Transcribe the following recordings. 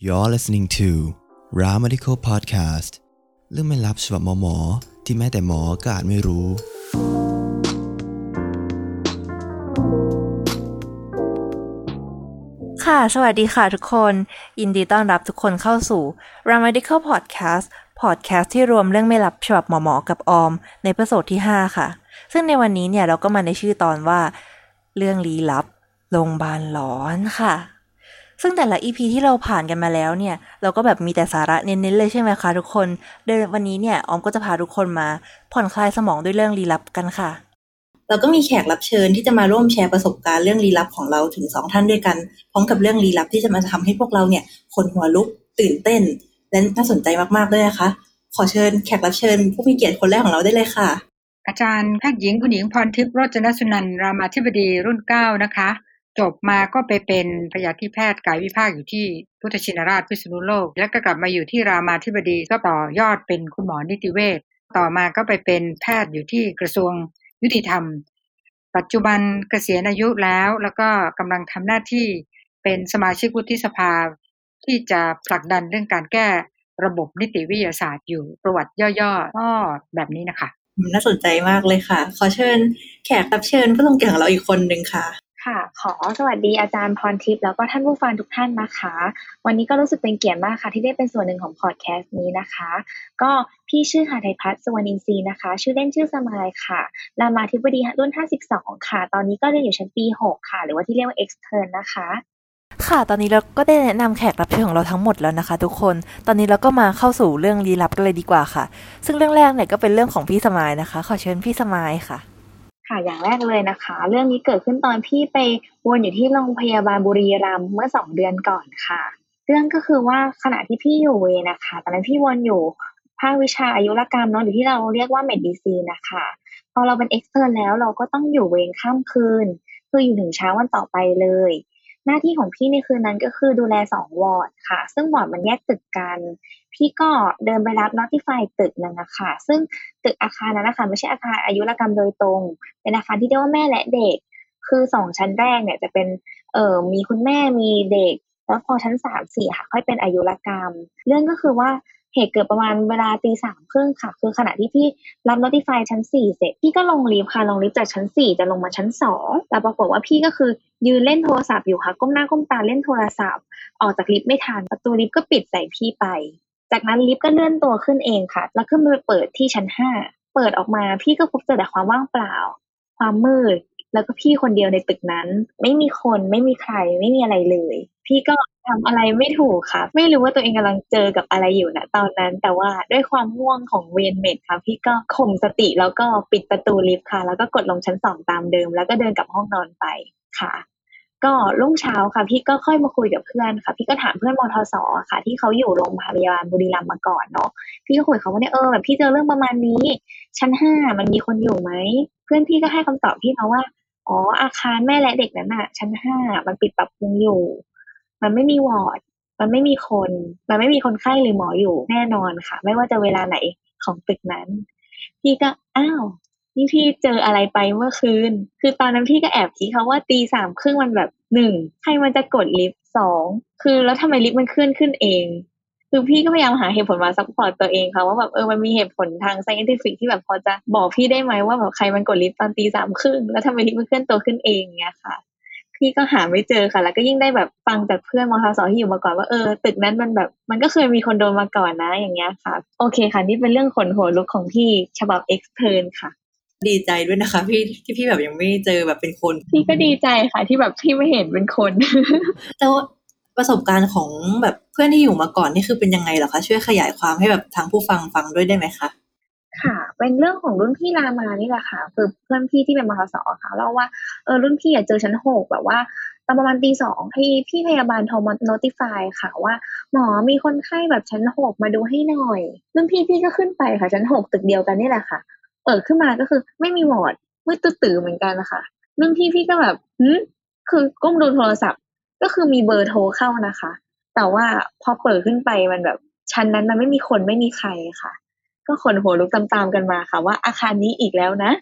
You're listening to Ra Medical Podcast เรื่องไม่ลับฉบับหมอหมอที่แม้แต่หมอก็อาจไม่รู้ ค่ะ สวัสดีค่ะทุกคน ยินดีต้อนรับทุกคนเข้าสู่ r a m a d i c a l Podcast Podcast ที่รวมเรื่องไม่ลับฉบับหมอหมอกับออม ในประโซดที่ 5 ค่ะ ซึ่งในวันนี้เนี่ยเราก็มาในชื่อตอนว่า เรื่องลี้ลับโรงพยาบาลหลอนค่ะ ซึ่งแต่ละ EP ที่เราผ่านกันมาแล้วเนี่ย เราก็แบบมีแต่สาระเน้นๆเลยใช่ไหมคะทุกคนโดยวันนี้เนี่ยออมก็จะพาทุกคนมาผ่อนคลายสมองด้วยเรื่องลี้ลับกันค่ะ เราก็มีแขกรับเชิญที่จะมาร่วมแชร์ประสบการณ์เรื่องลี้ลับของเราถึงสองท่านด้วยกัน พร้อมกับเรื่องลี้ลับที่จะมาทำให้พวกเราเนี่ยขนหัวลุกตื่นเต้น และน่าสนใจมากๆด้วยนะคะ ขอเชิญแขกรับเชิญ ผู้มีเกียรติคนแรกของเราได้เลยค่ะ อาจารย์แพทย์หญิงคุณหญิงพรทิพย์โรจนสุนันท์รามาธิบดีรุ่นเก้านะคะ จบมาก็ไปเป็นพยาธิแพทย์กายวิภาคอยู่ที่พุทธชินราชพิษณุโลก แล้วก็กลับมาอยู่ที่รามาธิบดีก็ต่อยอดเป็นคุณหมอนิติเวชต่อมาก็ไปเป็นแพทย์อยู่ที่กระทรวงยุติธรรม ปัจจุบันเกษียณอายุแล้วแล้วก็กำลังทำหน้าที่เป็นสมาชิกวุฒิสภา ที่จะผลักดันเรื่องการแก้ระบบนิติวิทยาศาสตร์อยู่ประวัติย่อๆก็แบบนี้นะคะน่าสนใจมากเลยค่ะ ขอเชิญแขกรับเชิญผู้ทรงเกียรติของเราอีกคนหนึ่งค่ะ ค่ะ ขอสวัสดีอาจารย์พรทิพย์แล้วก็ท่านผู้ฟังทุกท่านนะคะ วันนี้ก็รู้สึกเป็นเกียรติมากค่ะ ที่ได้เป็นส่วนหนึ่งของพอดแคสต์นี้นะคะ ก็พี่ชื่อหาไทยพัฒน์สุวรรณินทรีย์นะคะ ชื่อเล่นชื่อสมายค่ะรามาธิบดีรุ่น 52 ค่ะ ตอนนี้ก็เรียนอยู่ชั้นปี 6 ค่ะ หรือว่าที่เรียกว่า extern นะคะค่ะ ตอนนี้เราก็ได้แนะนำแขกรับเชิญของเราทั้งหมดแล้วนะคะ ทุกคน ตอนนี้เราก็มาเข้าสู่เรื่องลี้ลับกันเลยดีกว่าค่ะ ซึ่งเรื่องแรกเนี่ยก็เป็นเรื่องของพี่สมายนะคะ ขอเชิญพี่สมายค่ะ ค่ะอย่างแรกเลยนะคะ เรื่องนี้เกิดขึ้นตอนพี่ไปวนอยู่ที่โรงพยาบาลบุรีรัมย์เมื่อสองเดือนก่อนค่ะ เรื่องก็คือว่าขณะที่พี่อยู่เวรนะคะตอนนั้นพี่วนอยู่ภาควิชาอายุรกรรมเนาะหรือที่เราเรียกว่า medicine นะคะพอเราเป็นเอ็กเซอร์แล้วเราก็ต้องอยู่เวรข้ามคืน คืออยู่ถึงเช้าวันต่อไปเลย หน้าที่ของพี่ในคืนนั้นก็คือดูแลสองวอร์ดค่ะ ซึ่งวอร์ดมันแยกตึกกัน พี่ก็เดินไปรับ notify ตึกนึงอะค่ะ ซึ่งตึกอาคารนั้นนะคะไม่ใช่อาคารอายุรกรรมโดยตรง เป็นอาคารที่เรียกว่าแม่และเด็ก คือสองชั้นแรกเนี่ยจะเป็นเอ่อมีคุณแม่มีเด็ก แล้วพอชั้นสามสี่ค่ะค่อยเป็นอายุรกรรม เรื่องก็คือว่า เหตุเกิดประมาณเวลาตีสามครึ่งค่ะ คือขณะที่พี่รับ notify ชั้นสี่เสร็จ พี่ก็ลงลิฟต์ค่ะ ลงลิฟต์จากชั้นสี่จะลงมาชั้นสองแต่ปรากฏว่าพี่ก็คือยืนเล่นโทรศัพท์อยู่ค่ะ ก้มหน้าก้มตาเล่นโทรศัพท์ ออกจากลิฟต์ไม่ทัน ประตูลิฟต์ก็ปิดใส่พี่ไป จากนั้นลิฟต์ก็เลื่อนตัวขึ้นเองค่ะ แล้วขึ้นไปเปิดที่ชั้นห้า เปิดออกมาพี่ก็พบเจอแต่ความว่างเปล่า ความมืด แล้วก็พี่คนเดียวในตึกนั้น ไม่มีคน ไม่มีใคร ไม่มีอะไรเลย พี่ก็ ทำอะไรไม่ถูกค่ะ ไม่รู้ว่าตัวเองกำลังเจอกับอะไรอยู่นะตอนนั้น แต่ว่าด้วยความง่วงของเวร med ค่ะ พี่ก็ข่มสติแล้วก็ปิดประตูลิฟต์ค่ะ แล้วก็กดลงชั้นสองตามเดิม แล้วก็เดินกลับห้องนอนไปค่ะ ก็รุ่งเช้าค่ะ พี่ก็ค่อยมาคุยกับเพื่อนค่ะ พี่ก็ถามเพื่อนมทสค่ะ ที่เขาอยู่โรงพยาบาลบุรีรัมย์มาก่อนเนาะพี่ก็คุยกับเขาว่าเนี่ยเออแบบพี่เจอเรื่องประมาณนี้ ชั้นห้ามันมีคนอยู่ไหมเพื่อนพี่ก็ให้คำตอบพี่มาว่าอ๋ออาคารแม่และเด็กนั้นอะชั้นห้ามันปิดปรับปรุงอยู่ มันไม่มีวอร์ด มันไม่มีคน มันไม่มีคนไข้หรือหมออยู่แน่นอนค่ะ ไม่ว่าจะเวลาไหนของตึกนั้น พี่ก็อ้าวนี่พี่เจออะไรไปเมื่อคืน คือตอนนั้นพี่ก็แอบคิดเขาว่าตีสามครึ่งมันแบบหนึ่งใครมันจะกดลิฟต์สองคือแล้วทำไมลิฟต์มันเคลื่อนขึ้นเอง คือพี่ก็พยายามหาเหตุผลมา support ตัวเองค่ะว่าแบบเออมันมีเหตุผลทาง scientific ที่แบบพอจะบอกพี่ได้ไหมว่าแบบใครมันกดลิฟต์ตอนตีสามครึ่งแล้วทำไมลิฟต์มันเคลื่อนตัวขึ้นเองเงี้ยค่ะ พี่ก็หาไม่เจอค่ะ แล้วก็ยิ่งได้แบบฟังจากเพื่อนมทสที่อยู่มาก่อนว่าเออตึกนั้นมันแบบ มันก็เคยมีคนโดนมาก่อนนะ อย่างเงี้ยค่ะ โอเคค่ะ นี่เป็นเรื่องขนหัวลุกของพี่ฉบับ extern ค่ะ ดีใจด้วยนะคะ พี่ที่พี่แบบยังไม่เจอแบบเป็นคน พี่ก็ดีใจค่ะ ที่แบบพี่ไม่เห็นเป็นคนแต่ว่าประสบการณ์ของแบบเพื่อนที่อยู่มาก่อนนี่คือเป็นยังไงเหรอคะช่วยขยายความให้แบบทางผู้ฟังฟังด้วยได้ไหมคะค่ะ เป็นเรื่องของรุ่นพี่รามานี่แหละค่ะคือเพื่อนพี่ที่เป็นมทสค่ะเล่าว่าเออรุ่นพี่อะเจอชั้นหกแบบว่าตอนประมาณตีสองพี่พี่พยาบาลโทรมา notify ค่ะว่า หมอมีคนไข้แบบชั้นหกมาดูให้หน่อย รุ่นพี่พี่ก็ขึ้นไปค่ะชั้นหกตึกเดียวกันนี่แหละค่ะ เปิดขึ้นมาก็คือไม่มีวอร์ดมืดตื้อเหมือนกันนะคะรุ่นพี่พี่ก็แบบหืมคือก้มดูโทรศัพท์ ก็คือมีเบอร์โทรเข้านะคะ แต่ว่าพอเปิดขึ้นไปมันแบบชั้นนั้นมันไม่มีคนไม่มีใครค่ะ ก็ขนหัวลุกตามๆกันมาค่ะว่าอาคารนี้อีกแล้วนะ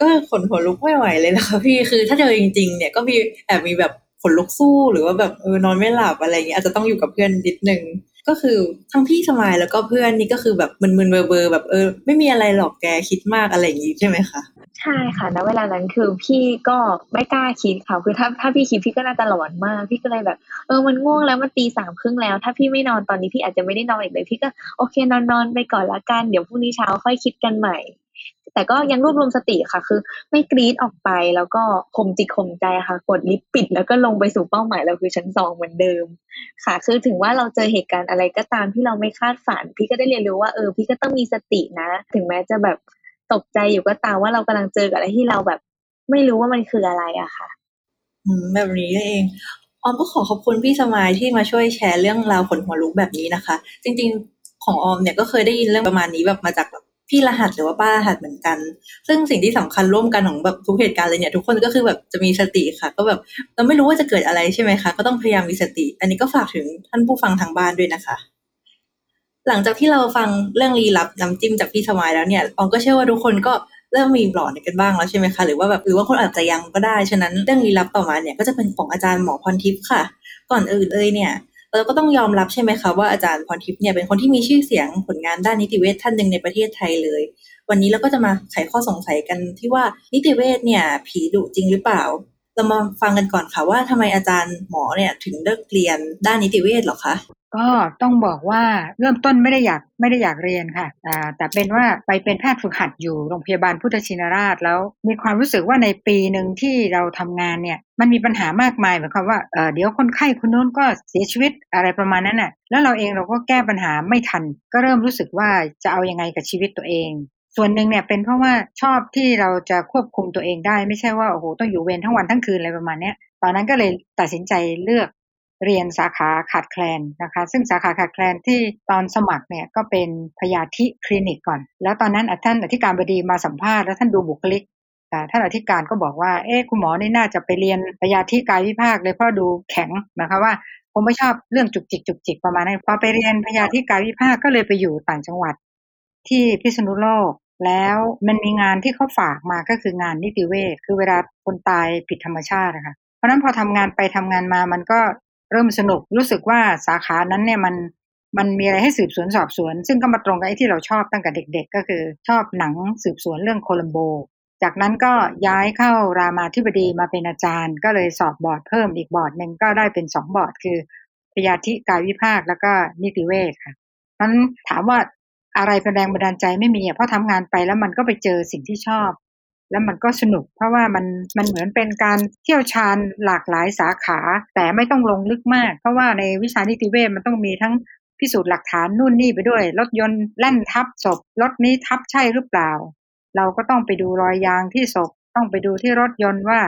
ก็ขนหัวลุกไม่ไหวเลยนะคะพี่คือถ้าเจอจริง ๆ เนี่ยก็มีแอบมีแบบขนลุกสู้หรือว่าแบบเออนอนไม่หลับอะไรเงี้ยอาจจะต้องอยู่กับเพื่อนนิดนึง ก็คือทั้งพี่สมายแล้วก็เพื่อนนี่ก็คือแบบมึนๆเบอร์ๆแบบเออไม่มีอะไรหรอกแกคิดมากอะไรอย่างงี้ใช่ไหมคะใช่ค่ะณเวลานั้นคือพี่ก็ไม่กล้าคิดค่ะคือถ้าถ้าพี่คิดพี่ก็น่าจะหลอนมากพี่ก็เลยแบบ เออมันง่วงแล้วมันตีสามครึ่งแล้ว ถ้าพี่ไม่นอนตอนนี้พี่อาจจะไม่ได้นอนอีกเลยพี่ก็โอเคนอนนอนไปก่อนละกันเดี๋ยวพรุ่งนี้เช้าค่อยคิดกันใหม่ แต่ก็ยังรวบรวมสติค่ะ คือ ไม่กรีดออกไปแล้วก็ข่มจิตข่มใจค่ะ กดลิฟต์ปิด แล้วก็ลงไปสู่เป้าหมายเราคือชั้นสองเหมือนเดิม ค่ะ คือถึงว่าเราเจอเหตุการณ์อะไรก็ตามที่เราไม่คาดฝัน พี่ก็ได้เรียนรู้ว่าเออพี่ก็ต้องมีสตินะ ถึงแม้จะแบบตกใจอยู่ก็ตามว่าเรากำลังเจออะไรที่เราแบบ ไม่รู้ว่ามันคืออะไรอะค่ะอืมแบบนี้เองออมก็ขอขอบคุณพี่สมายที่มาช่วยแชร์เรื่องราวขนหัวลุกแบบนี้นะคะ จริง ๆ ของออมเนี่ยก็เคยได้ยินเรื่องประมาณนี้แบบมาจากแบบ พี่รหัสหรือว่าป้ารหัสเหมือนกัน ซึ่งสิ่งที่สำคัญร่วมกันของแบบทุกเหตุการณ์เลยเนี่ย ทุกคนก็คือแบบจะมีสติค่ะ ก็แบบเราไม่รู้ว่าจะเกิดอะไรใช่ไหมคะก็ต้องพยายามมีสติ อันนี้ก็ฝากถึงท่านผู้ฟังทางบ้านด้วยนะคะ หลังจากที่เราฟังเรื่องลี้ลับน้ำจิ้มจากพี่สมายแล้วเนี่ยออมก็เชื่อว่าทุกคนก็เริ่มมีหลอนกันบ้างแล้วใช่ไหมคะหรือว่าแบบหรือว่าคนอาจจะยังก็ได้ฉะนั้นเรื่องลี้ลับต่อมาเนี่ยก็จะเป็นของอาจารย์หมอพรทิพย์ค่ะ ก่อนอื่นเลยเนี่ย เราก็ต้องยอมรับใช่ไหมคะว่าอาจารย์พรทิพย์เนี่ยเป็นคนที่มีชื่อเสียงผลงานด้านนิติเวชท่านหนึ่งในประเทศไทยเลย วันนี้เราก็จะมาไขข้อสงสัยกันที่ว่านิติเวชเนี่ย ผีดุจริงหรือเปล่า เรามาฟังกันก่อนค่ะว่าทำไมอาจารย์หมอเนี่ยถึงเลิกเรียนด้านนิติเวชหรอคะก็ต้องบอกว่าเริ่มต้นไม่ได้อยากไม่ได้อยากเรียนค่ะแต่เป็นว่าไปเป็นแพทย์ฝึกหัดอยู่โรงพยาบาลพุทธชินราชแล้ว มีความรู้สึกว่าในปีหนึ่งที่เราทำงานเนี่ยมันมีปัญหามากมายหมายความว่าเเดี๋ยวคนไข้คนโน้นก็เสียชีวิตอะไรประมาณนั้นน่ะแล้วเราเองเราก็แก้ปัญหาไม่ทัน ก็เริ่มรู้สึกว่าจะเอายังไงกับชีวิตตัวเอง ส่วนหนึ่งเนี่ยเป็นเพราะว่าชอบที่เราจะควบคุมตัวเองได้ ไม่ใช่ว่าโอ้โหต้องอยู่เวรทั้งวันทั้งคืนอะไรประมาณเนี้ยตอนนั้นก็เลยตัดสินใจเลือกเรียนสาขาขาดแคลนนะคะ ซึ่งสาขาขาดแคลนที่ตอนสมัครเนี่ยก็เป็นพยาธิคลินิกก่อน แล้วตอนนั้นท่านอธิการบดีมาสัมภาษณ์แล้วท่านดูบุคลิกท่านอธิการก็บอกว่า เอ๊ะคุณหมอนี่น่าจะไปเรียนพยาธิกายวิภาคเลยเพราะดูแข็งนะคะว่าผมไม่ชอบเรื่องจุกจิกจุกจิกประมาณนั้นพอไปเรียนพยาธิกายวิภาคก็เลยไปอยู่ต่างจังหวัดที่พิษณุโลก แล้วมันมีงานที่เขาฝากมาก็คืองานนิติเวชคือเวลาคนตายผิดธรรมชาตินะคะเพราะนั้นพอทำงานไปทำงานมามันก็เริ่มสนุกรู้สึกว่าสาขานั้นเนี่ยมันมันมีอะไรให้สืบสวนสอบสวน ซึ่งก็มาตรงกับไอ้ที่เราชอบตั้งแต่เด็ก ๆ ก็คือชอบหนังสืบสวนเรื่องโคลัมโบ จากนั้นก็ย้ายเข้ารามาธิบดีมาเป็นอาจารย์ ก็เลยสอบบอร์ดเพิ่มอีกบอร์ดหนึ่งก็ได้เป็นสองบอร์ดคือพยาธิกายวิภาคแล้วก็นิติเวชค่ะนั้นถามว่า อะไรเป็นแรงบันดาลใจไม่มีเพราะทำงานไปแล้วมันก็ไปเจอสิ่งที่ชอบ แล้วมันก็สนุก เพราะว่ามันมันเหมือนเป็นการเชี่ยวชาญหลากหลายสาขา แต่ไม่ต้องลงลึกมาก เพราะว่าในวิชานิติเวชมันต้องมีทั้งพิสูจน์หลักฐานนู่นนี่ไปด้วย รถยนต์แล่นทับศพรถนี้ทับใช่หรือเปล่า เราก็ต้องไปดูรอยยางที่ศพต้องไปดูที่รถยนต์ว่า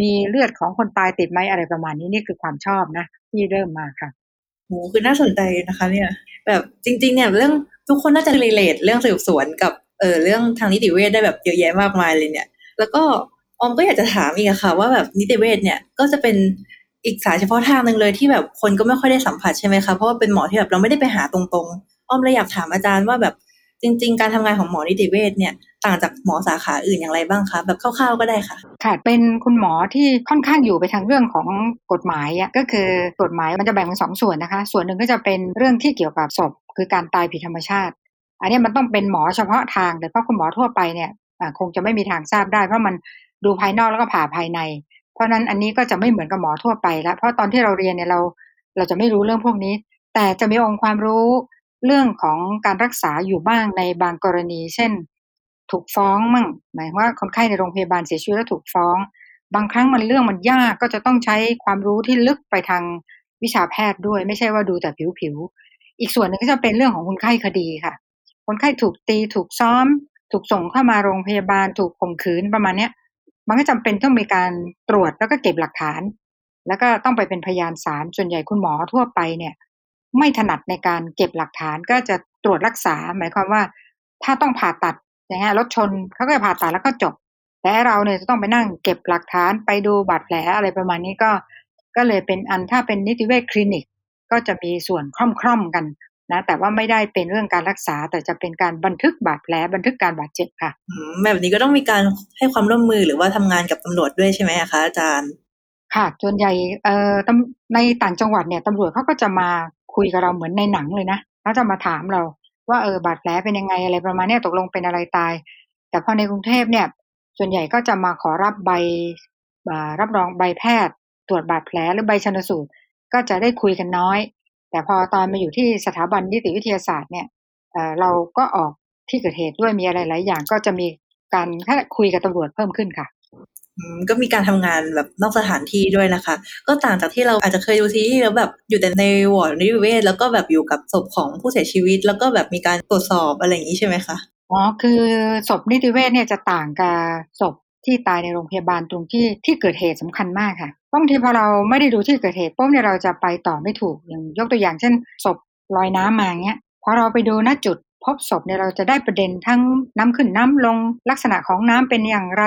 มีเลือดของคนตายติดไหมอะไรประมาณนี้นี่คือความชอบนะ ที่เริ่มมาค่ะโหคือน่าสนใจนะคะเนี่ย แบบจริง ๆ เนี่ยเรื่อง ทุกคนน่าจะรีเลทเรื่องสืบสวนกับเออเรื่องทางนิติเวชได้แบบเยอะแยะมากมายเลยเนี่ย แล้วก็ออมก็อยากจะถามอีกค่ะ ว่าแบบนิติเวชเนี่ยก็จะเป็นอีกสายเฉพาะทางหนึ่งเลยที่แบบคนก็ไม่ค่อยได้สัมผัสใช่ไหมคะเพราะว่าเป็นหมอที่แบบเราไม่ได้ไปหาตรงๆ อ้อมเลยอยากถามอาจารย์ว่าแบบจริง ๆ การทำงานของหมอนิติเวชเนี่ยต่างจากหมอสาขาอื่นอย่างไรบ้างคะแบบคร่าวๆก็ได้ค่ะ ค่ะ เป็นคุณหมอที่ค่อนข้างอยู่ไปทางเรื่องของกฎหมายอะก็คือกฎหมายมันจะแบ่งเป็นสองส่วนนะคะ ส่วนหนึ่งก็จะเป็นเรื่องที่เกี่ยวกับศพ คือการตายผิดธรรมชาติ อันนี้มันต้องเป็นหมอเฉพาะทางแต่เพราะคุณหมอทั่วไปเนี่ยคงจะไม่มีทางทราบได้ เพราะมันดูภายนอกแล้วก็ผ่าภายใน เพราะนั้นอันนี้ก็จะไม่เหมือนกับหมอทั่วไปแล้วเพราะตอนที่เราเรียนเนี่ยเราเราจะไม่รู้เรื่องพวกนี้ แต่จะมีองค์ความรู้เรื่องของการรักษาอยู่บ้างในบางกรณี เช่น ถูกฟ้องมั่งหมายว่าคนไข้ในโรงพยาบาลเสียชีวิตแล้วถูกฟ้อง บางครั้งมันเรื่องมันยากก็จะต้องใช้ความรู้ที่ลึกไปทางวิชาแพทย์ด้วย ไม่ใช่ว่าดูแต่ผิวๆ อีกส่วนหนึ่งก็จะเป็นเรื่องของคนไข้คดีค่ะ คนไข้ถูกตีถูกซ้อม ถูกส่งเข้ามาโรงพยาบาลถูกข่มขืนประมาณเนี้ย มันก็จำเป็นต้องมีการตรวจแล้วก็เก็บหลักฐาน แล้วก็ต้องไปเป็นพยานศาลส่วนใหญ่คุณหมอทั่วไปเนี่ย ไม่ถนัดในการเก็บหลักฐานก็จะตรวจรักษา หมายความว่า ถ้าต้องผ่าตัดอย่างเงี้ยรถชนเขาก็จะผ่าตัดแล้วก็จบ แต่เราเนี่ยจะต้องไปนั่งเก็บหลักฐานไปดูบาดแผลอะไรประมาณนี้ก็ ก็เลยเป็นอันถ้าเป็นนิติเวชคลินิก ก็จะมีส่วนคล่อมๆกันนะแต่ว่าไม่ได้เป็นเรื่องการรักษาแต่จะเป็นการบันทึกบาดแผลบันทึกการบาดเจ็บค่ะแบบนี้ก็ต้องมีการให้ความร่วมมือหรือว่าทำงานกับตำรวจด้วยใช่ไหมคะอาจารย์ ค่ะส่วนใหญ่เอ่อตำในต่างจังหวัดเนี่ยตำรวจเขาก็จะมาคุยกับเราเหมือนในหนังเลยนะเขาจะมาถามเราว่าเออบาดแผลเป็นยังไงอะไรประมาณเนี้ยตกลงเป็นอะไรตาย แต่พอในกรุงเทพเนี่ย ส่วนใหญ่ก็จะมาขอรับใบอ่ารับรองใบแพทย์ ตรวจบาดแผลหรือใบชันสูตร ก็จะได้คุยกันน้อย แต่พอตอนมาอยู่ที่สถาบันนิติวิทยาศาสตร์เนี่ยเอ่อเราก็ออกที่เกิดเหตุด้วยมีอะไรหลายอย่างก็จะมีการคุยกับตำรวจเพิ่มขึ้นค่ะอืมก็มีการทำงานแบบนอกสถานที่ด้วยนะคะ ก็ต่างจากที่เราอาจจะเคยดูซีรีส์แล้วแบบอยู่แต่ในวอร์ดนิติเวชแล้วก็แบบอยู่กับศพของผู้เสียชีวิต แล้วก็แบบมีการตรวจสอบอะไรอย่างนี้ใช่ไหมคะอ๋อคือศพนิติเวชเนี่ยจะต่างกับศพ ที่ตายในโรงพยาบาลตรงที่ที่เกิดเหตุสำคัญมากค่ะบางทีพอเราไม่ได้ดูที่เกิดเหตุปุ๊บเนี่ยเราจะไปต่อไม่ถูกอย่างยกตัวอย่างเช่นศพลอยน้ำมาเงี้ยพอเราไปดูณจุดพบศพเนี่ยเราจะได้ประเด็นทั้งน้ำขึ้นน้ำลงลักษณะของน้ำเป็นอย่างไร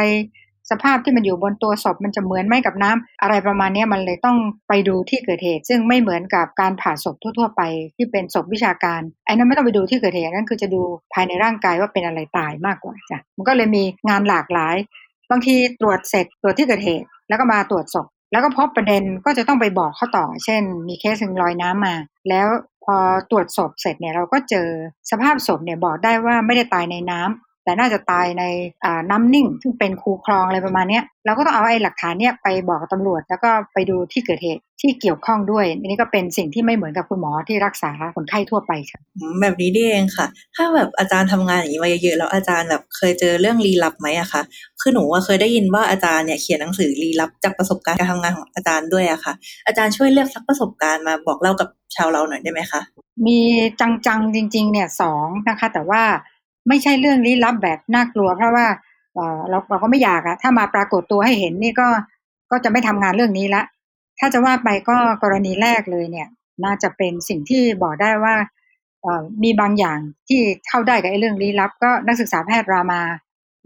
สภาพที่มันอยู่บนตัวศพมันจะเหมือนไหมกับน้ำอะไรประมาณนี้มันเลยต้องไปดูที่เกิดเหตุ ซึ่งไม่เหมือนกับการผ่าศพทั่ว ๆ ไปที่เป็นศพวิชาการไอ้นั้นไม่ต้องไปดูที่เกิดเหตุนั่นคือจะดูภายในร่างกายว่าเป็นอะไรตายมากกว่าจ้ะมันก็เลยมีงานหลากหลาย บางทีตรวจเสร็จตรวจที่เกิดเหตุ แล้วก็มาตรวจศพแล้วก็พบประเด็นก็จะต้องไปบอกเขาต่อ เช่น มีเคสหนึ่งลอยน้ำมา แล้วพอตรวจศพเสร็จเนี่ยเราก็เจอสภาพศพเนี่ยบอกได้ว่าไม่ได้ตายในน้ำ แต่น่าจะตายในน้ำนิ่ง ซึ่งเป็นคูคลองอะไรประมาณนี้เราก็ต้องเอาไอ้หลักฐานเนี่ยไปบอกตำรวจ แล้วก็ไปดูที่เกิดเหตุที่เกี่ยวข้องด้วยอันนี้ก็เป็นสิ่งที่ไม่เหมือนกับคุณหมอที่รักษาคนไข้ทั่วไปค่ะแบบนี้นี่เองค่ะ ถ้าแบบอาจารย์ทำงานอย่างนี้มาเยอะๆแล้วอาจารย์แบบเคยเจอเรื่องลี้ลับไหมอะคะคือหนูว่าเคยได้ยินว่าอาจารย์เนี่ยเขียนหนังสือลี้ลับจากประสบการณ์การทำงานของอาจารย์ด้วยอะค่ะ อาจารย์ช่วยเลือกสักประสบการณ์มาบอกเล่ากับชาวเราหน่อยได้ไหมคะมีจังๆจริง ๆ เนี่ยสองนะคะ แต่ว่า ไม่ใช่เรื่องลี้ลับแบบน่ากลัว เพราะว่าเราเราก็ไม่อยากอะถ้ามาปรากฏตัวให้เห็นนี่ก็ก็จะไม่ทำงานเรื่องนี้ละ ถ้าจะว่าไปก็กรณีแรกเลยเนี่ย น่าจะเป็นสิ่งที่บอกได้ว่ามีบางอย่างที่เข้าได้กับไอ้เรื่องลี้ลับ ก็นักศึกษาแพทย์รามา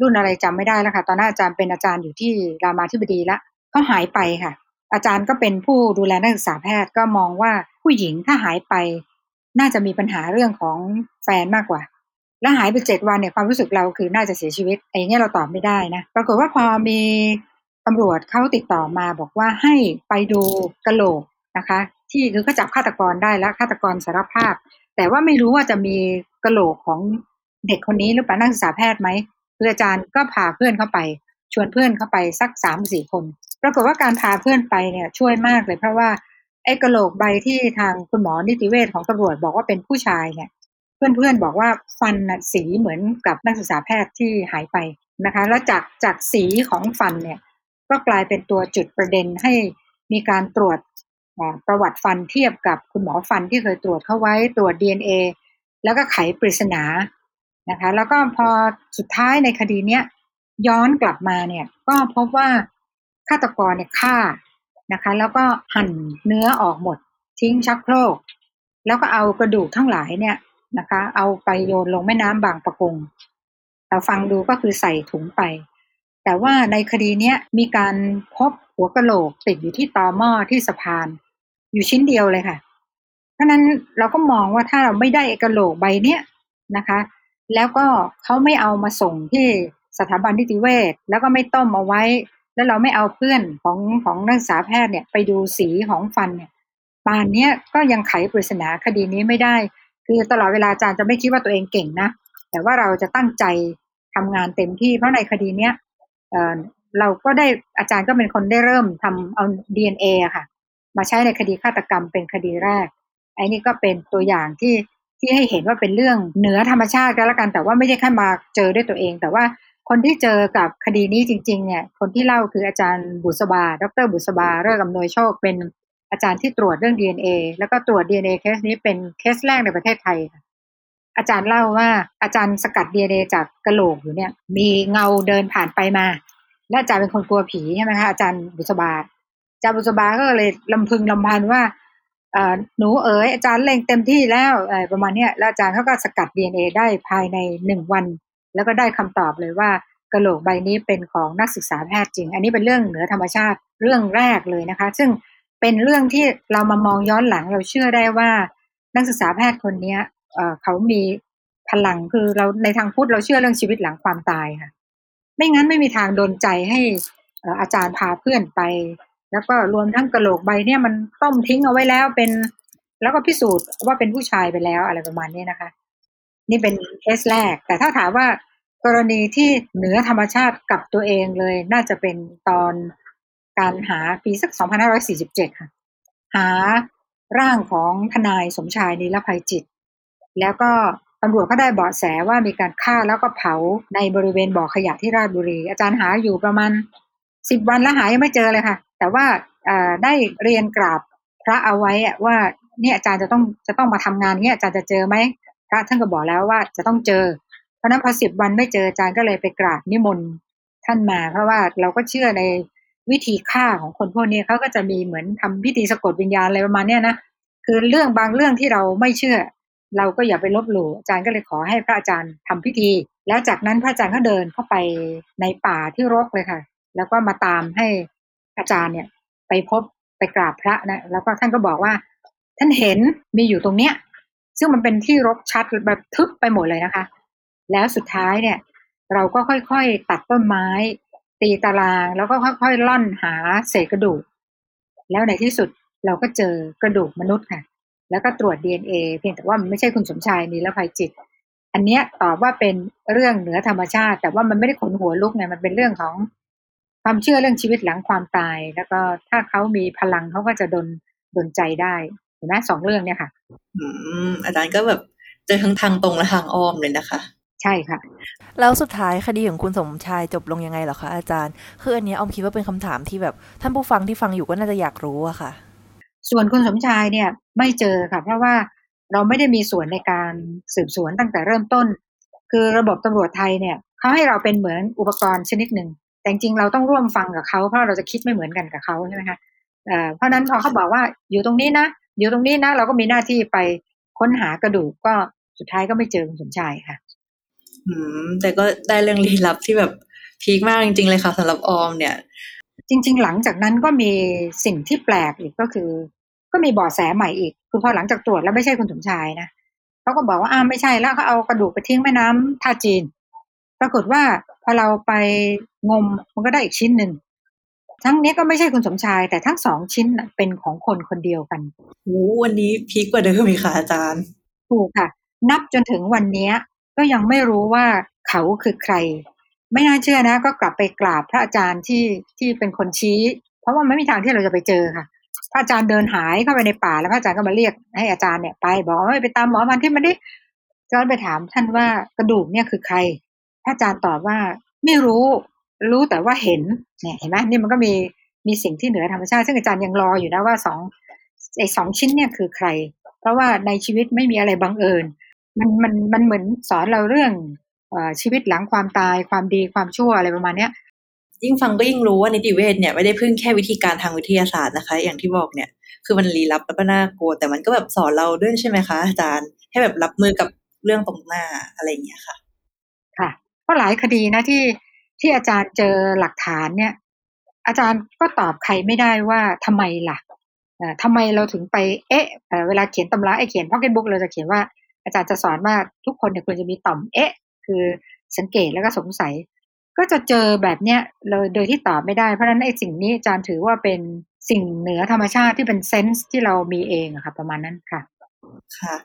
รุ่นอะไรจำไม่ได้แล้วค่ะ ตอนนั้นอาจารย์เป็นอาจารย์อยู่ที่รามาธิบดีละก็หายไปค่ะ อาจารย์ก็เป็นผู้ดูแลนักศึกษาแพทย์ก็มองว่าผู้หญิงถ้าหายไป น่าจะมีปัญหาเรื่องของแฟนมากกว่า แล้วหายไปเจ็ดวันเนี่ยความรู้สึกเราคือน่าจะเสียชีวิตไอ้เงี้ยเราตอบไม่ได้นะปรากฏว่าพอมีตำรวจเขาติดต่อมาบอกว่าให้ไปดูกระโหลกนะคะ ที่คือเขาจับฆาตกรได้แล้วฆาตกรสารภาพ แต่ว่าไม่รู้ว่าจะมีกระโหลกของเด็กคนนี้หรือเปล่านักศึกษาแพทย์ไหมเพื่ออาจารย์ก็พาเพื่อนเข้าไป ชวนเพื่อนเข้าไปสักสามสี่คนปรากฏว่าการพาเพื่อนไปเนี่ยช่วยมากเลยเพราะว่าไอ้กระโหลกใบที่ทางคุณหมอนิติเวชของตำรวจบอกว่าเป็นผู้ชายเนี่ย เพื่อนๆบอกว่าฟันสีเหมือนกับนักศึกษาแพทย์ที่หายไปนะคะ แล้วจากจากสีของฟันเนี่ยก็กลายเป็นตัวจุดประเด็นให้มีการตรวจประวัติฟันเทียบกับคุณหมอฟันที่เคยตรวจเข้าไว้ตรวจ DNA แล้วก็ไขปริศนานะคะ แล้วก็พอสุดท้ายในคดีเนี้ยย้อนกลับมาเนี่ยก็พบว่าฆาตกรเนี่ยฆ่านะคะ แล้วก็หั่นเนื้อออกหมด ทิ้งชักโครก แล้วก็เอากระดูกทั้งหลายเนี่ย นะคะ เอาไปโยนลงแม่น้ำบางปะกงเราฟังดูก็คือใส่ถุงไป แต่ว่าในคดีเนี้ยมีการพบหัวกะโหลกติดอยู่ที่ตอหม้อที่สะพาน อยู่ชิ้นเดียวเลยค่ะเพราะนั้นเราก็มองว่าถ้าเราไม่ได้กะโหลกใบเนี้ยนะคะ แล้วก็เขาไม่เอามาส่งที่สถาบันนิติเวชแล้วก็ไม่ต้มเอาไว้ แล้วเราไม่เอาเพื่อนของของนักศึกษาแพทย์เนี่ยไปดูสีของฟันเนี่ยป่านนี้ก็ยังไขปริศนาคดีนี้ไม่ได้ คือตลอดเวลาอาจารย์จะไม่คิดว่าตัวเองเก่งนะ แต่ว่าเราจะตั้งใจทำงานเต็มที่เพราะในคดีเนี้ยเเราก็ได้อาจารย์ก็เป็นคนได้เริ่มทำเอา DNA อะค่ะ มาใช้ในคดีฆาตกรรมเป็นคดีแรกไอ้นี่ก็เป็นตัวอย่างที่ที่ให้เห็นว่าเป็นเรื่องเหนือธรรมชาติก็แล้วกัน แต่ว่าไม่ใช่แค่มาเจอด้วยตัวเอง แต่ว่าคนที่เจอกับคดีนี้จริง ๆ เนี่ย คนที่เล่าคืออาจารย์บุษบา ดร บุษบา เรื่องอำนวยโชคเป็น อาจารย์ที่ตรวจเรื่อง DNA แล้วก็ตรวจ DNA เคสนี้เป็นเคสแรกในประเทศไทยค่ะอาจารย์เล่าว่าอาจารย์สกัด DNA จากกระโหลกอยู่เนี่ย มีเงาเดินผ่านไปมา และอาจารย์เป็นคนกลัวผีใช่ไหมคะอาจารย์บุษบาอาจารย์บุษบาก็เลยลำพึงลำพันว่าหนูเอ๋ยอาจารย์เล็งเต็มที่แล้วประมาณนี้แล้วอาจารย์เขาก็สกัด DNA ได้ภายในหนึ่งวัน แล้วก็ได้คำตอบเลยว่ากระโหลกใบนี้เป็นของนักศึกษาแพทย์จริง อันนี้เป็นเรื่องเหนือธรรมชาติเรื่องแรกเลยนะคะ ซึ่ง เป็นเรื่องที่เรามามองย้อนหลังเราเชื่อได้ว่า นักศึกษาแพทย์คนนี้เเขามีพลังคือเราในทางพุทธเราเชื่อเรื่องชีวิตหลังความตายค่ะ ไม่งั้นไม่มีทางโดนใจให้อาจารย์พาเพื่อนไป แล้วก็รวมทั้งกระโหลกใบเนี่ยมันต้มทิ้งเอาไว้แล้วเป็น แล้วก็พิสูจน์ว่าเป็นผู้ชายไปแล้วอะไรประมาณนี้นะคะ นี่เป็นเคสแรก แต่ถ้าถามว่ากรณีที่เหนือธรรมชาติกับตัวเองเลย น่าจะเป็นตอน การหาปีสัก 2547 ค่ะ หาร่างของทนายสมชายนิรภัยจิต แล้วก็ตำรวจก็ได้เบาะแสว่ามีการฆ่าแล้วก็เผาในบริเวณบ่อขยะที่ราชบุรี อาจารย์หาอยู่ประมาณสิบวันแล้วหายังไม่เจอเลยค่ะ แต่ว่าได้เรียนกราบพระเอาไว้ว่าเนี่ยอาจารย์จะต้องจะต้องมาทำงานเนี่ยอาจารย์จะเจอไหมพระท่านก็บอกแล้วว่าจะต้องเจอ เพราะนั้นพอสิบวันไม่เจออาจารย์ก็เลยไปกราบนิมนต์ท่านมา เพราะว่าเราก็เชื่อใน วิธีฆ่าของคนพวกนี้เขาก็จะมีเหมือนทำพิธีสะกดวิญญาณอะไรประมาณเนี้ยนะคือเรื่องบางเรื่องที่เราไม่เชื่อ เราก็อย่าไปลบหลู่อาจารย์ก็เลยขอให้พระอาจารย์ทำพิธี แล้วจากนั้นพระอาจารย์ก็เดินเข้าไปในป่าที่รกเลยค่ะ แล้วก็มาตามให้อาจารย์เนี่ย ไปพบไปกราบพระนะแล้วก็ท่านก็บอกว่า ท่านเห็นมีอยู่ตรงเนี้ย ซึ่งมันเป็นที่รกชัดแบบทึบไปหมดเลยนะคะ แล้วสุดท้ายเนี่ย เราก็ค่อยๆตัดต้นไม้ ตีตารางแล้วก็ค่อยๆล่อนหาเศษกระดูก แล้วในที่สุดเราก็เจอกระดูกมนุษย์ค่ะ แล้วก็ตรวจ DNA เพียงแต่ว่ามันไม่ใช่คุณสมชายนิรภัยจิต อันเนี้ยตอบว่าเป็นเรื่องเหนือธรรมชาติ แต่ว่ามันไม่ได้ขนหัวลุกไงมันเป็นเรื่องของความเชื่อเรื่องชีวิตหลังความตาย แล้วก็ถ้าเขามีพลังเขาก็จะดนดนใจได้เห็นไหมสองเรื่องเนี่ยค่ะ อืมอาจารย์ก็แบบเจอทั้งทางตรงและทางอ้อมเลยนะคะ ใช่ค่ะ แล้วสุดท้ายคดีของคุณสมชายจบลงยังไงเหรอคะอาจารย์ คืออันนี้ออมคิดว่าเป็นคำถามที่แบบท่านผู้ฟังที่ฟังอยู่ก็น่าจะอยากรู้อะค่ะ ส่วนคุณสมชายเนี่ยไม่เจอค่ะ เพราะว่าเราไม่ได้มีส่วนในการสืบสวนตั้งแต่เริ่มต้น คือระบบตำรวจไทยเนี่ยเขาให้เราเป็นเหมือนอุปกรณ์ชนิดหนึ่งแต่จริงเราต้องร่วมฟังกับเขาเพราะเราจะคิดไม่เหมือนกันกับเขาใช่ไหมคะเพราะนั้นพอเขาบอกว่าอยู่ตรงนี้นะอยู่ตรงนี้นะเราก็มีหน้าที่ไปค้นหากระดูกก็สุดท้ายก็ไม่เจอคุณสมชายค่ะ อืมแต่ก็ได้เรื่องลี้ลับที่แบบพีคมากจริง ๆ เลยค่ะสำหรับออมเนี่ย จริง ๆ หลังจากนั้นก็มีสิ่งที่แปลกอีกก็คือ ก็มีเบาะแสใหม่อีก คือพอหลังจากตรวจแล้วไม่ใช่คุณสมชายนะเขาก็บอกว่าอ้าไม่ใช่แล้วเขาเอากระดูกไปทิ้งแม่น้ำท่าจีน ปรากฏว่าพอเราไปงมมันก็ได้อีกชิ้นหนึ่งทั้งนี้ก็ไม่ใช่คุณสมชาย แต่ทั้งสองชิ้นเป็นของคนคนเดียวกันโอ้วันนี้พีคกว่าเดิมอีกค่ะอาจารย์ถูกค่ะ นับจนถึงวันนี้ ก็ยังไม่รู้ว่าเขาคือใคร ไม่น่าเชื่อนะ ก็กลับไปกราบพระอาจารย์ที่ที่เป็นคนชี้ เพราะว่าไม่มีทางที่เราจะไปเจอค่ะ พระอาจารย์เดินหายเข้าไปในป่าแล้วพระอาจารย์ก็มาเรียกให้อาจารย์เนี่ยไป บอกว่าไปตามหมอพันที่มาดิย้อนไปถามท่านว่ากระดูกเนี่ยคือใคร พระอาจารย์ตอบว่าไม่รู้ รู้แต่ว่าเห็นเนี่ยเห็นไหมนี่มันก็มีมีสิ่งที่เหนือธรรมชาติ ซึ่งอาจารย์ยังรออยู่นะว่าสองไอ้สองชิ้นเนี่ยคือใคร เพราะว่าในชีวิตไม่มีอะไรบังเอิญ มันมันมันเหมือนสอนเราเรื่องอชีวิตหลังความตายความดีความชั่วอะไรประมาณเนี้ยยิ่งฟังก็ยิ่งรู้ว่านิติเวชเนี่ยไม่ได้พึ่งแค่วิธีการทางวิทยาศาสตร์นะคะ อย่างที่บอกเนี่ยคือมันลี้ลับแล้วก็น่ากลัว แต่มันก็แบบสอนเราด้วยใช่ไหมคะอาจารย์ให้แบบรับมือกับเรื่องตรงหน้าอะไรอย่างเงี้ยค่ะ ค่ะก็หลายคดีนะที่ที่อาจารย์เจอหลักฐานเนี่ย อาจารย์ก็ตอบใครไม่ได้ว่าทำไมล่ะทำไมเราถึงไปเอ๊ะเวลาเขียนตำราไอ้เขียนพ็อกเก็ตบุ๊กเราจะเขียนว่า อาจารย์จะสอนว่าทุกคนเนี่ยควรจะมีต่อมเอ๊ะ คือสังเกตแล้วก็สงสัย ก็จะเจอแบบเนี้ยเลยโดยที่ตอบไม่ได้ เพราะฉะนั้นไอ้สิ่งนี้อาจารย์ถือว่าเป็นสิ่งเหนือธรรมชาติที่เป็น sense ที่เรามีเองอะค่ะ ประมาณนั้นค่ะ ค่ะ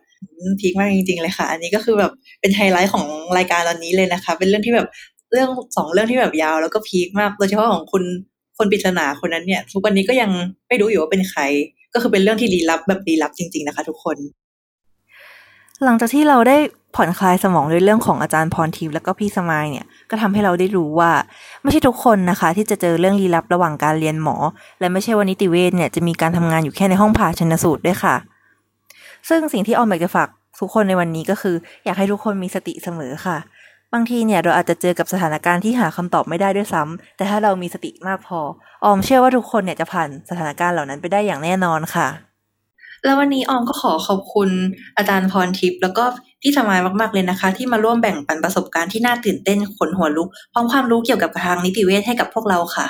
peak มากจริง ๆ เลยค่ะ อันนี้ก็คือแบบเป็นไฮไลท์ของรายการตอนนี้เลยนะคะ เป็นเรื่องที่แบบเรื่องสองเรื่องที่แบบยาวแล้วก็ peak มากโดยเฉพาะของคุณคนปริศนาคนนั้นเนี่ย ทุกวันนี้ก็ยังไม่รู้อยู่ว่าเป็นใคร ก็คือเป็นเรื่องที่ลี้ลับแบบลี้ลับจริง ๆนะคะ ทุกคน หลังจากที่เราได้ผ่อนคลายสมองด้วยเรื่องของอาจารย์พรทิพย์แล้วก็พี่สมายเนี่ยก็ทำให้เราได้รู้ว่า ไม่ใช่ทุกคนนะคะ ที่จะเจอเรื่องลี้ลับระหว่างการเรียนหมอ และไม่ใช่ว่านิติเวชเนี่ยจะมีการทำงานอยู่แค่ในห้องผ่าชนสูตรด้วยค่ะ ซึ่งสิ่งที่ออมอยากจะฝากทุกคนในวันนี้ก็คือ อยากให้ทุกคนมีสติเสมอค่ะ บางทีเนี่ยเราอาจจะเจอกับสถานการณ์ที่หาคำตอบไม่ได้ด้วยซ้ำแต่ถ้าเรามีสติมากพอออมเชื่อว่าทุกคนเนี่ยจะผ่านสถานการณ์เหล่านั้นไปได้อย่างแน่นอนค่ะ แล้ววันนี้ออมก็ขอขอบคุณอาจารย์พรทิพย์แล้วก็พี่สมายมาก ๆ เลยนะคะ ที่มาร่วมแบ่งปันประสบการณ์ที่น่าตื่นเต้นขนหัวลุกพร้อมความรู้เกี่ยวกับทางนิติเวชให้กับพวกเราค่ะ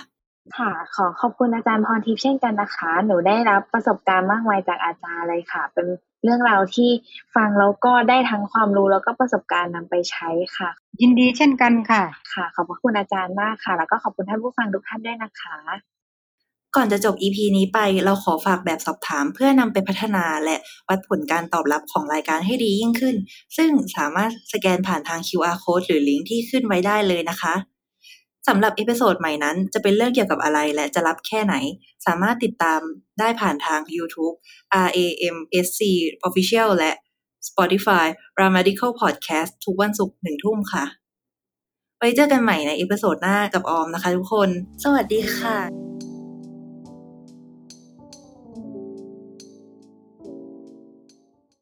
ค่ะ ขอขอบคุณอาจารย์พรทิพย์เช่นกันนะคะ หนูได้รับประสบการณ์มากมายจากอาจารย์เลยค่ะ เป็นเรื่องราวที่ฟังแล้วก็ได้ทั้งความรู้แล้วก็ประสบการณ์นำไปใช้ค่ะ ยินดีเช่นกันค่ะ ค่ะ ขอบพระคุณอาจารย์มากค่ะ แล้วก็ขอบคุณท่านผู้ฟังทุกท่านด้วยนะคะ ก่อนจะจบ EP นี้ไปเราขอฝากแบบสอบถามเพื่อนำไปพัฒนาและวัดผลการตอบรับของรายการให้ดียิ่งขึ้น ซึ่งสามารถสแกนผ่านทาง QR code หรือลิงก์ที่ขึ้นไว้ได้เลยนะคะสำหรับ episode ใหม่นั้นจะเป็นเรื่องเกี่ยวกับอะไรและจะลับแค่ไหน สามารถติดตามได้ผ่านทาง YouTube RAMSC Official และ Spotify Ramadical Podcast ทุกวันศุกร์หนึ่งทุ่มค่ะ ไว้เจอกันใหม่ใน episode หน้ากับออมนะคะทุกคน สวัสดีค่ะ